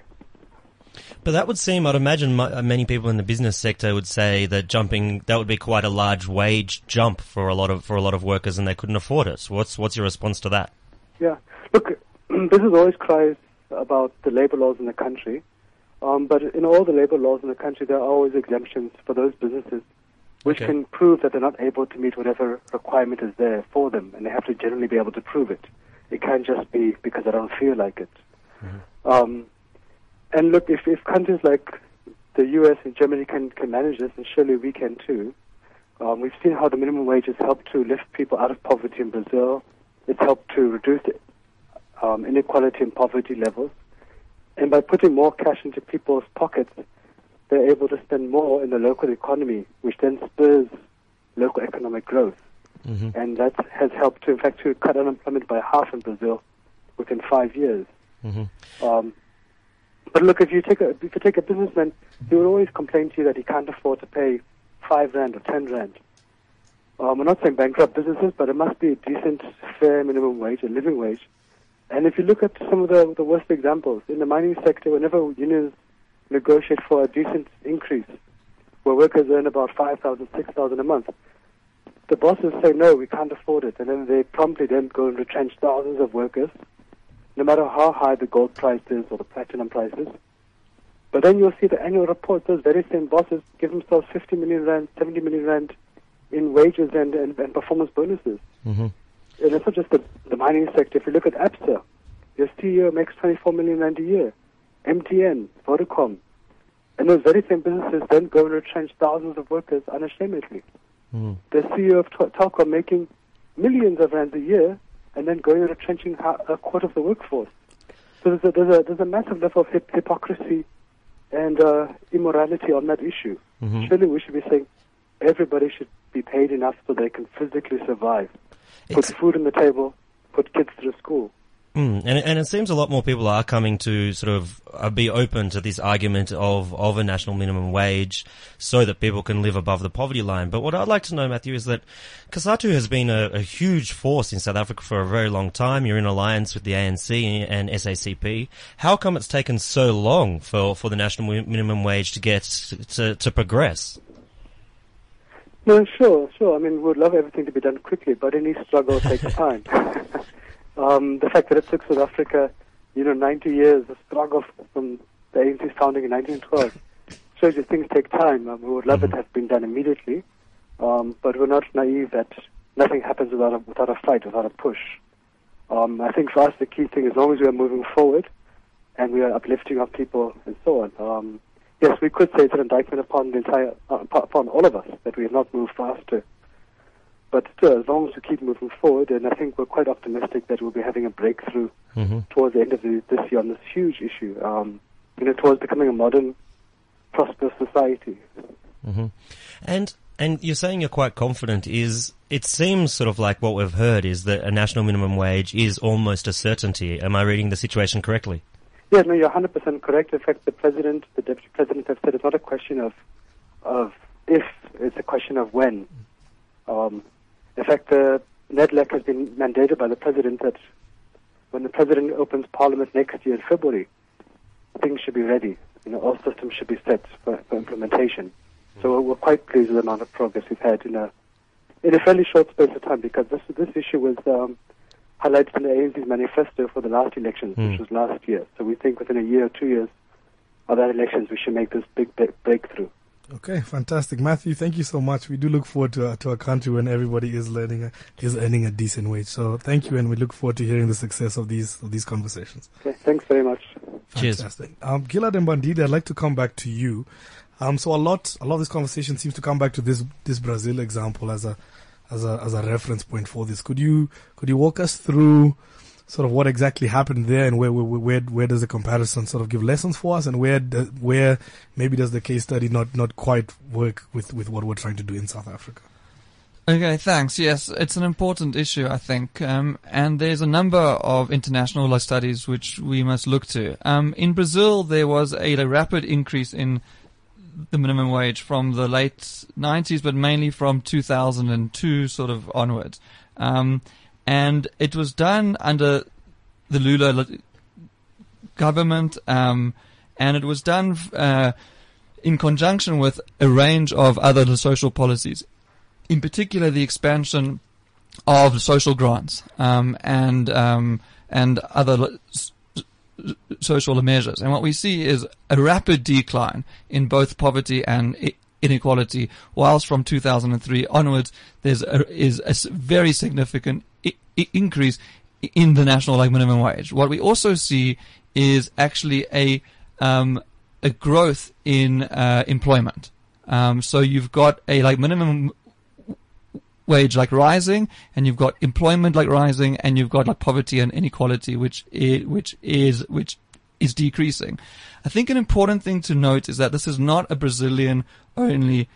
D: But that would seem, I'd imagine many people in the business sector would say that jumping, that would be quite a large wage jump for a lot of, for a lot of workers and they couldn't afford it. What's, what's your response to that?
H: Yeah. Look, business always cries about the labor laws in the country. Um, but in all the labor laws in the country, there are always exemptions for those businesses which
D: Okay.
H: can prove that they're not able to meet whatever requirement is there for them, and they have to generally be able to prove it. It can't just be because I don't feel like it. Um, and look, if, if countries like the U.S. and Germany can, can manage this, and surely we can too. Um, we've seen how the minimum wage has helped to lift people out of poverty in Brazil. It's helped to reduce um, inequality and poverty levels. And by putting more cash into people's pockets, they're able to spend more in the local economy, which then spurs local economic growth.
D: Mm-hmm.
H: And that has helped to, in fact, to cut unemployment by half in Brazil within five years.
D: Mm-hmm.
H: Um, but look, if you take a if you take a businessman, he will always complain to you that he can't afford to pay five rand or ten rand. Um, we're not saying bankrupt businesses, but it must be a decent, fair minimum wage, a living wage. And if you look at some of the, the worst examples in the mining sector, whenever unions negotiate for a decent increase, where workers earn about five thousand, six thousand a month, the bosses say no, we can't afford it, and then they promptly then go and retrench thousands of workers no matter how high the gold price is or the platinum price is. But then you'll see the annual report, those very same bosses give themselves 50 million rand, 70 million rand in wages and, and, and performance bonuses.
D: Mm-hmm.
H: And it's not just the, the mining sector. If you look at ABSA, your CEO makes 24 million rand a year. MTN, Vodacom. And those very same businesses then go and retrench thousands of workers unashamedly.
D: Mm-hmm.
H: The CEO of Tel- Telkom making millions of rands a year and then going and retrenching a quarter of the workforce. So there's a, there's a, there's a massive level of hip- hypocrisy and uh, immorality on that issue.
D: Mhm.
H: Surely we should be saying everybody should be paid enough so they can physically survive. Put
D: It's-
H: food on the table, put kids through school.
D: Mm, and, and it seems a lot more people are coming to sort of uh, be open to this argument of, of a national minimum wage so that people can live above the poverty line. But what I'd like to know, Matthew, is that COSATU has been a, a huge force in South Africa for a very long time. You're in alliance with the ANC and SACP. How come it's taken so long for, for the national minimum wage to get to, to progress?
H: No, sure, sure. I mean, we would love everything to be done quickly, but any struggle takes time. um, the fact that it took South Africa, you know, 90 years, the struggle from the ANC's founding in 1912, shows you things take time. Um, we would love it to have been done immediately, um, but we're not naive that nothing happens without a, without a fight, without a push. Um, I think for us, the key thing, as long as we are moving forward and we are uplifting our people and so on, um, yes, we could say it's an indictment upon the entire, uh, upon all of us that we have not moved faster. But still, as long as we keep moving forward, and I think we're quite optimistic that we'll be having a breakthrough
D: Mm-hmm.
H: towards the end of the, this year on this huge issue. Um, you know, towards becoming a modern, prosperous society.
D: hmm And and you're saying you're quite confident. Is it seems sort of like what we've heard is that a national minimum wage is almost a certainty. Am I reading the situation correctly?
H: Yeah, no, you're 100% correct. In fact, the president, the deputy president have said it's not a question of of if, it's a question of when. Um, in fact, the NEDLAC has been mandated by the president that when the president opens parliament next year in February, things should be ready. You know, all systems should be set for, for implementation. So we're, we're quite pleased with the amount of progress we've had in a in a fairly short space of time because this this issue was um, highlighted in the ANC's manifesto for the last elections,
D: Hmm.
H: which was last year. So we think within a year or two years of that elections, we should make this big bre- breakthrough.
C: Okay, fantastic, Matthew. Thank you so much. We do look forward to a, to a country when everybody is learning a, is earning a decent wage. So thank you, and we look forward to hearing the success of these of these conversations.
H: Okay, thanks very much.
D: Cheers.
C: Fantastic. Um, Gilad and Bandile, I'd like to come back to you. Um, so a lot, a lot of this conversation seems to come back to this, this Brazil example as a, as a, as a reference point for this. Could you, could you walk us through sort of what exactly happened there and where, where, where, where does the comparison sort of give lessons for us and where, where maybe does the case study not, not quite work with, with what we're trying to do in South Africa?
E: Okay, thanks. Yes, it's an important issue, I think, um, and there's a number of international law studies which we must look to. Um, in Brazil, there was a, a rapid increase in the minimum wage from the late 90s, but mainly from 2002 sort of onwards. Um, and it was done under the Lula government, um, and it was done uh, in conjunction with a range of other social policies, in particular the expansion of social grants um, and um, and other social measures. And what we see is a rapid decline in both poverty and inequality, whilst from 2003 onwards, there's a, is a very significant increase in the national like minimum wage. What we also see is actually a um, a growth in uh, employment. Um, so you've got a like minimum wage like rising, and you've got employment like rising, and you've got like poverty and inequality, which is, which is which is decreasing. I think an important thing to note is that this is not a Brazilian only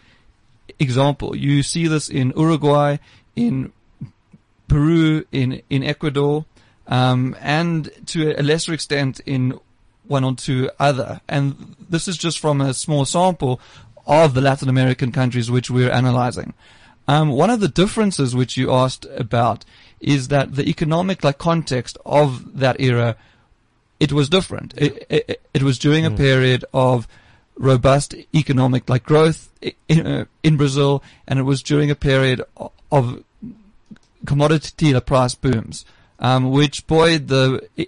E: example. You see this in Uruguay, in Peru, in in Ecuador, um, and to a lesser extent in one or two other. And this is just from a small sample of the Latin American countries which we're analyzing. Um, one of the differences which you asked about is that the economic like context of that era, it was different. It, it, it was during a period of robust economic like growth in, uh, in Brazil, and it was during a period of commodity dealer price booms, um, which buoyed the e-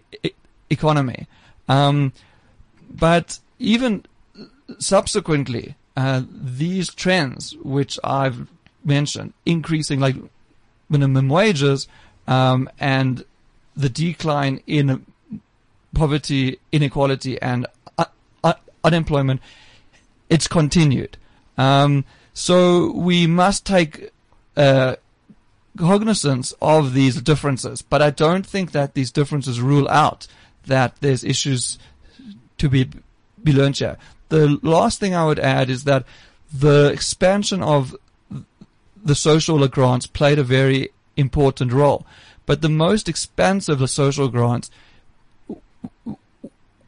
E: economy. Um, but even subsequently, uh, these trends, which I've mentioned, increasing like minimum wages um, and the decline in poverty, inequality, and uh, uh, unemployment, it's continued. Um, so we must take uh, cognizance of these differences, but I don't think that these differences rule out that there's issues to be be learned here. The last thing I would add is that the expansion of the social grants played a very important role, but the most expansive of social grants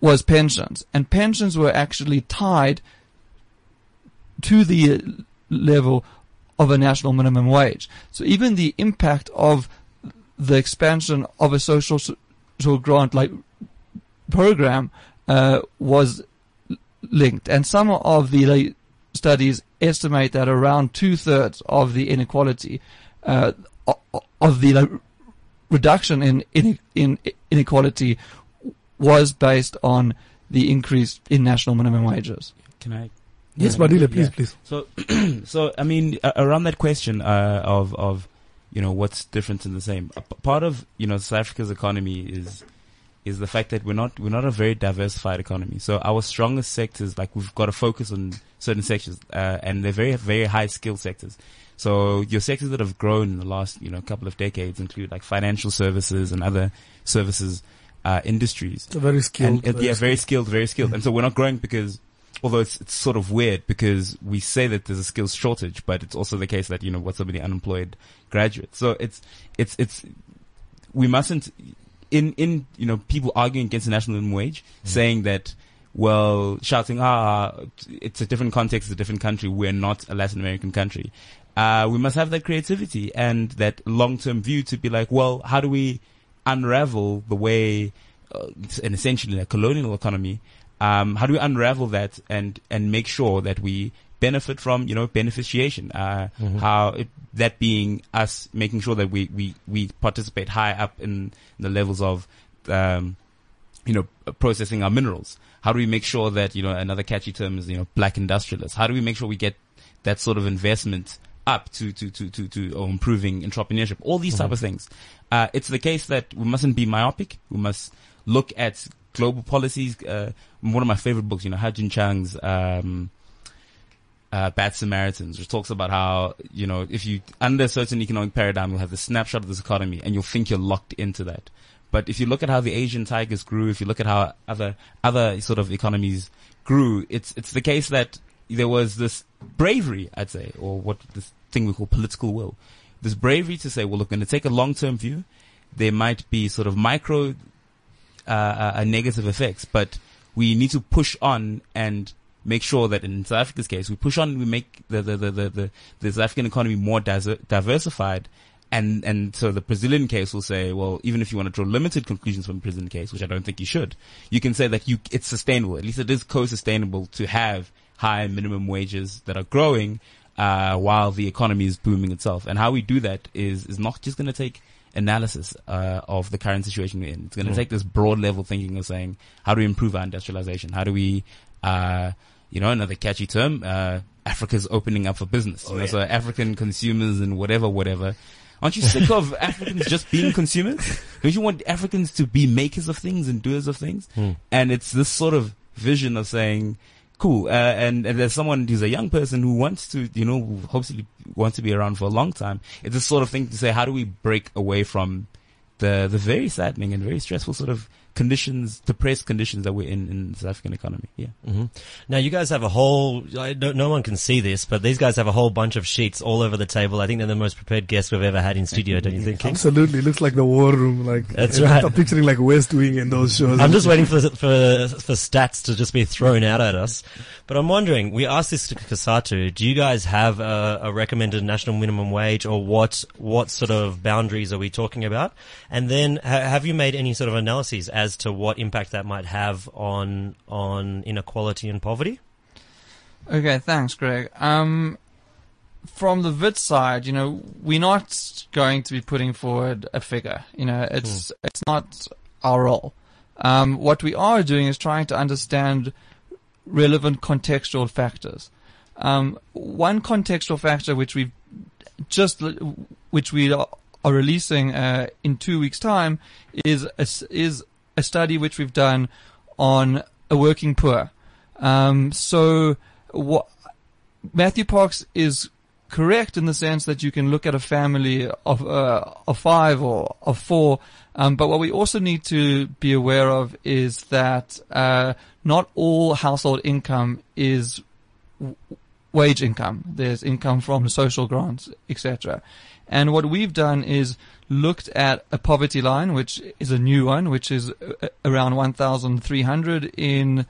E: was pensions, and pensions were actually tied to the level of a national minimum wage. So even the impact of the expansion of a social social grant like program uh, was linked, and some of the studies estimate that around two thirds of the inequality uh, of the reduction in, in in inequality was based on the increase in national minimum wages.
F: Can I?
C: Yes. Bandile, please, please.
F: So, so I mean, uh, around that question uh, of of you know what's different and the same. A p- part of you know South Africa's economy is is the fact that we're not we're not a very diversified economy. So our strongest sectors, like we've got to focus on certain sectors, uh, and they're very very high skill sectors. So your sectors that have grown in the last you know couple of decades include like financial services and other services uh, industries.
C: It's very skilled.
F: And, uh, yeah, very skilled, very skilled. And so we're not growing because, although it's, it's sort of weird because we say that there's a skills shortage, but it's also the case that, you know, what's so many unemployed graduates. So it's, it's, it's, we mustn't, in, in, you know, people arguing against the national minimum wage, saying that, well, shouting, ah, it's a different context, it's a different country, we're not a Latin American country. Uh, we must have that creativity and that long-term view to be like, well, how do we unravel the way, uh, and essentially a colonial economy, um, how do we unravel that and, and make sure that we benefit from, you know, beneficiation, uh, how it, that being us making sure that we, we, we participate high up in the levels of, um, you know, processing our minerals. How do we make sure that, you know, another catchy term is, you know, black industrialists. How do we make sure we get that sort of investment up to, to, to, to, to or improving entrepreneurship? All these type of things. Uh, it's the case that we mustn't be myopic. We must look at global policies. Uh, one of my favorite books, you know, Ha-Joon Chang's, um, uh, Bad Samaritans, which talks about how, you know, if you, under a certain economic paradigm, you'll have the snapshot of this economy and you'll think you're locked into that. But if you look at how the Asian tigers grew, if you look at how other, other sort of economies grew, it's, it's the case that there was this bravery, I'd say, or what this thing we call political will. This bravery to say, well, look, going to take a long-term view. There might be sort of micro, uh, uh, uh, negative effects, but we need to push on and make sure that in South Africa's case, we push on, we make the, the, the, the, the, South African economy more diversified, and and so the Brazilian case will say, well, even if you want to draw limited conclusions from the Brazilian case, which I don't think you should, you can say that you it's sustainable. At least it is co-sustainable to have high minimum wages that are growing uh, while the economy is booming itself. And how we do that is is not just going to take analysis uh, of the current situation we're in. It's going to take this broad level thinking of saying, how do we improve our industrialization? How do we, uh, you know, another catchy term, uh, Africa's opening up for business. You know, so African consumers and whatever, whatever. Aren't you sick of Africans just being consumers? Don't you want Africans to be makers of things and doers of things? And it's this sort of vision of saying, cool. Uh, and, there's someone who's a young person who wants to, you know, who hopefully wants to be around for a long time. It's this sort of thing to say, how do we break away from the, the very saddening and very stressful sort of conditions, depressed conditions that we're in in the South African economy? Yeah.
D: hmm Now you guys have a whole. I don't, no one can see this, but these guys have a whole bunch of sheets all over the table. I think they're the most prepared guests we've ever had in studio. Don't you think? King?
C: Absolutely, it looks like the war room. Like
D: That's
C: I'm picturing like West Wing and those shows.
D: I'm just waiting for, for for stats to just be thrown out at us. But I'm wondering, we asked this to COSATU, do you guys have a, a recommended national minimum wage or what, what sort of boundaries are we talking about? And then ha- have you made any sort of analyses as to what impact that might have on, on inequality and poverty?
E: Okay, thanks, Greg. Um, from the VIT side, you know, we're not going to be putting forward a figure. You know, it's it's not our role. Um, what we are doing is trying to understand relevant contextual factors. Um, one contextual factor which we've just which we are are releasing uh, in two weeks' time is a, is a study which we've done on a working poor. Um, so what Matthew Parks is correct in the sense that you can look at a family of uh, of five or of four, um, but what we also need to be aware of is that uh, not all household income is wage income. There's income from social grants, etc. And what we've done is looked at a poverty line, which is a new one, which is uh, around 1,300 in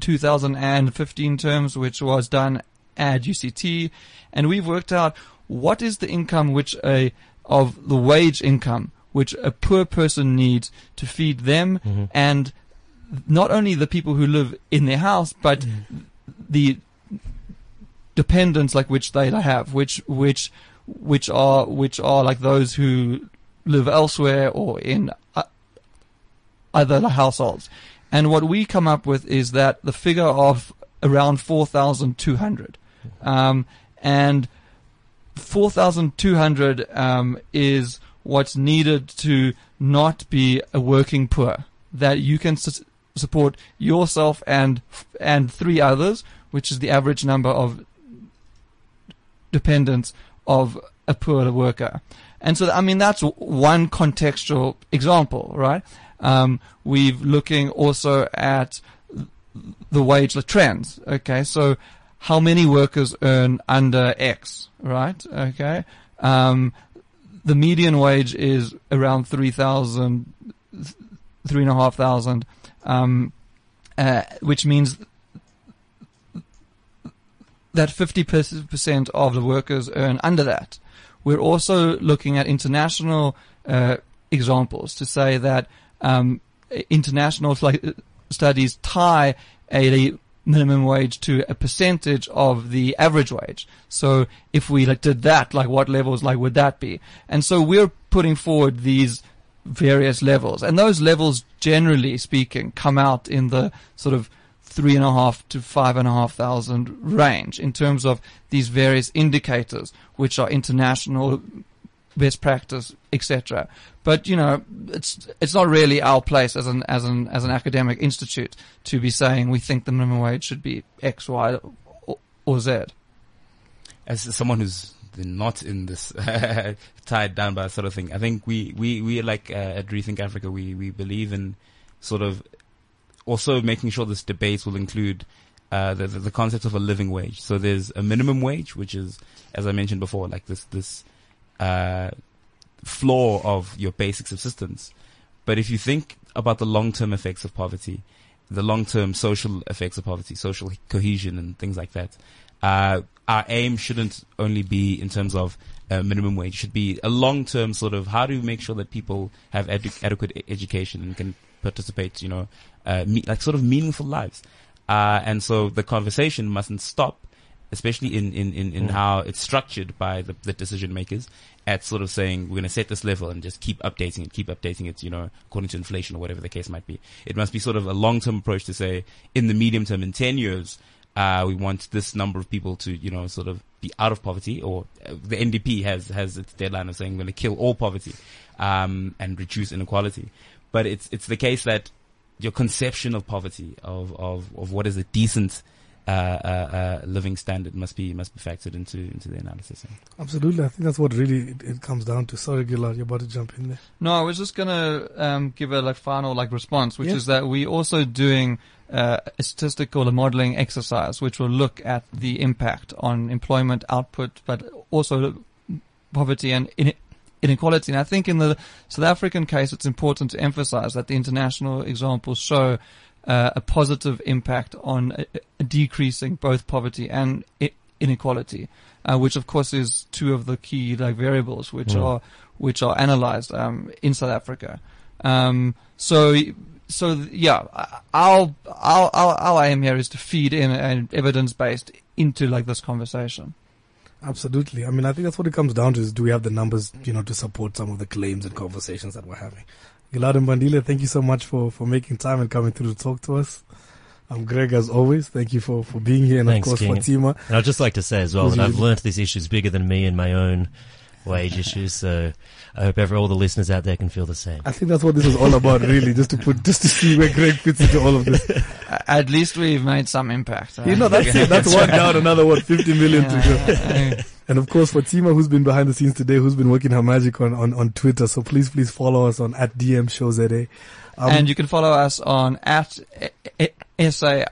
E: 2015 terms, which was done at UCT, and we've worked out what is the income which a of the wage income which a poor person needs to feed them and not only the people who live in their house, but the dependents like which they have, which which which are which are like those who live elsewhere or in uh, other households. And what we come up with is that the figure of around 4,200. Um, and 4,200 um, is what's needed to not be a working poor. That you can s- support yourself and and three others, which is the average number of dependents of a poor worker. And so, I mean, that's one contextual example, right? Um, we're looking also at the wage trends. Okay, so how many workers earn under X, right? Okay, um, the median wage is around three thousand, three and a half thousand, um, uh, which means that 50% of the workers earn under that. We're also looking at international uh, examples to say that um, international studies tie a minimum wage to a percentage of the average wage. So if we like did that, like what levels like would that be? And so we're putting forward these various levels, and those levels, generally speaking, come out in the sort of three and a half to five and a half thousand range in terms of these various indicators, which are international best practice, etc. But you know, it's it's not really our place as an as an as an academic institute to be saying we think the minimum wage should be X, Y, or, or Z.
F: as someone who's not in this tied down by that sort of thing, I think we we we like uh, at Rethink Africa, we we believe in sort of also making sure this debate will include uh, the, the the concept of a living wage. So there's a minimum wage, which is, as I mentioned before, like this this uh, floor of your basic subsistence. But if you think about the long term effects of poverty, the long term social effects of poverty, social cohesion, and things like that, uh, our aim shouldn't only be in terms of uh, minimum wage. Should be a long-term sort of how do we make sure that people have edu- adequate education and can participate, you know, uh, me- like sort of meaningful lives. Uh, and so the conversation mustn't stop, especially in, in, in, in how it's structured by the, the decision makers at sort of saying we're going to set this level and just keep updating it, keep updating it, you know, according to inflation or whatever the case might be. It must be sort of a long-term approach to say in the medium term, in 10 years, uh, we want this number of people to, you know, sort of out of poverty or uh, the NDP has, has its deadline of saying we're going to kill all poverty, um, and reduce inequality. But it's, it's the case that your conception of poverty, of, of, of what is a decent, uh, uh, uh, living standard must be, must be factored into, into the analysis.
C: Absolutely. I think that's what really it, it comes down to. Sorry, Gilad, you're about to jump in there.
E: No, I was just gonna um, give a like final like response, which
C: Yeah.
E: is that we also doing uh, a statistical modeling exercise, which will look at the impact on employment output, but also poverty and in- inequality. And I think in the South African case, it's important to emphasize that the international examples show uh, a positive impact on uh, uh, decreasing both poverty and I- inequality, uh, which of course is two of the key like variables which
D: Mm.
E: are which are analyzed um, in South Africa. Um, so so yeah, our our our our aim here is to feed in an evidence based into like this conversation.
C: Absolutely. I mean, I think that's what it comes down to is do we have the numbers, you know, to support some of the claims and conversations that we're having. Gilad and Bandile, thank you so much for, for making time and coming through to talk to us. I'm Greg as always. Thank you for, for being here and
D: Thanks,
C: of course
D: King.
C: Fatima.
D: And I'd just like to say as well
C: Who's
D: that I've
C: usually-
D: learnt this issue is bigger than me and my own wage issues. So I hope every, all the listeners out there can feel the same.
C: I think that's what this is all about really, just to put, just to see where Greg fits into all of this.
E: At least we've made some impact.
C: You know, that's it. That's one down, another one, 50 million to go.
E: Yeah,
C: And of course, Fatima, who's been behind the scenes today, who's been working her magic on, on, on Twitter. So please, please follow us on at DM Show ZA. Um,
E: and you can follow us on at SA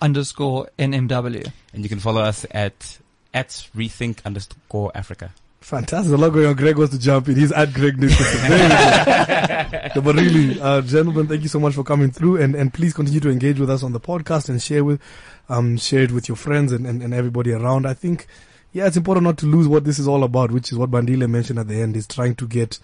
E: underscore NMW.
F: And you can follow us at, at rethink underscore Africa.
C: Fantastic. A lot going on. Greg wants to jump in. He's at Greg Nicolson. Very. No, but really, uh, gentlemen, thank you so much for coming through and, and please continue to engage with us on the podcast and share with, um, share it with your friends and, and, and everybody around. I think, yeah, it's important not to lose what this is all about, which is what Bandile mentioned at the end is trying to get,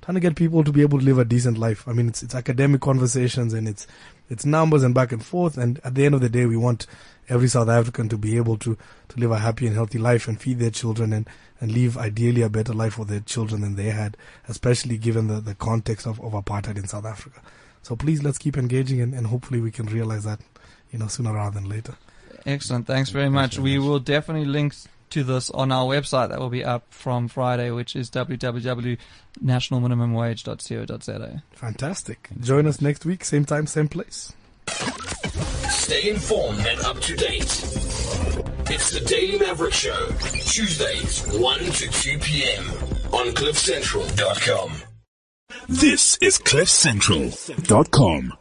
C: trying to get people to be able to live a decent life. I mean, it's, it's academic conversations and it's, it's numbers and back and forth. And at the end of the day, we want every South African to be able to, to live a happy and healthy life and feed their children and, and leave ideally a better life for their children than they had, especially given the, the context of, of apartheid in South Africa. So please let's keep engaging and, and hopefully we can realize that, you know, sooner rather than later.
E: Excellent. Thanks very much. We will definitely link to this on our website that will be up from Friday, which is www.nationalminimumwage.co.za.
C: Fantastic. Join us next week, same time, same place.
B: Stay informed and up to date. It's the Daily Maverick Show, Tuesdays, 1 to 2 p.m. on CliffCentral.com.
A: This is CliffCentral.com.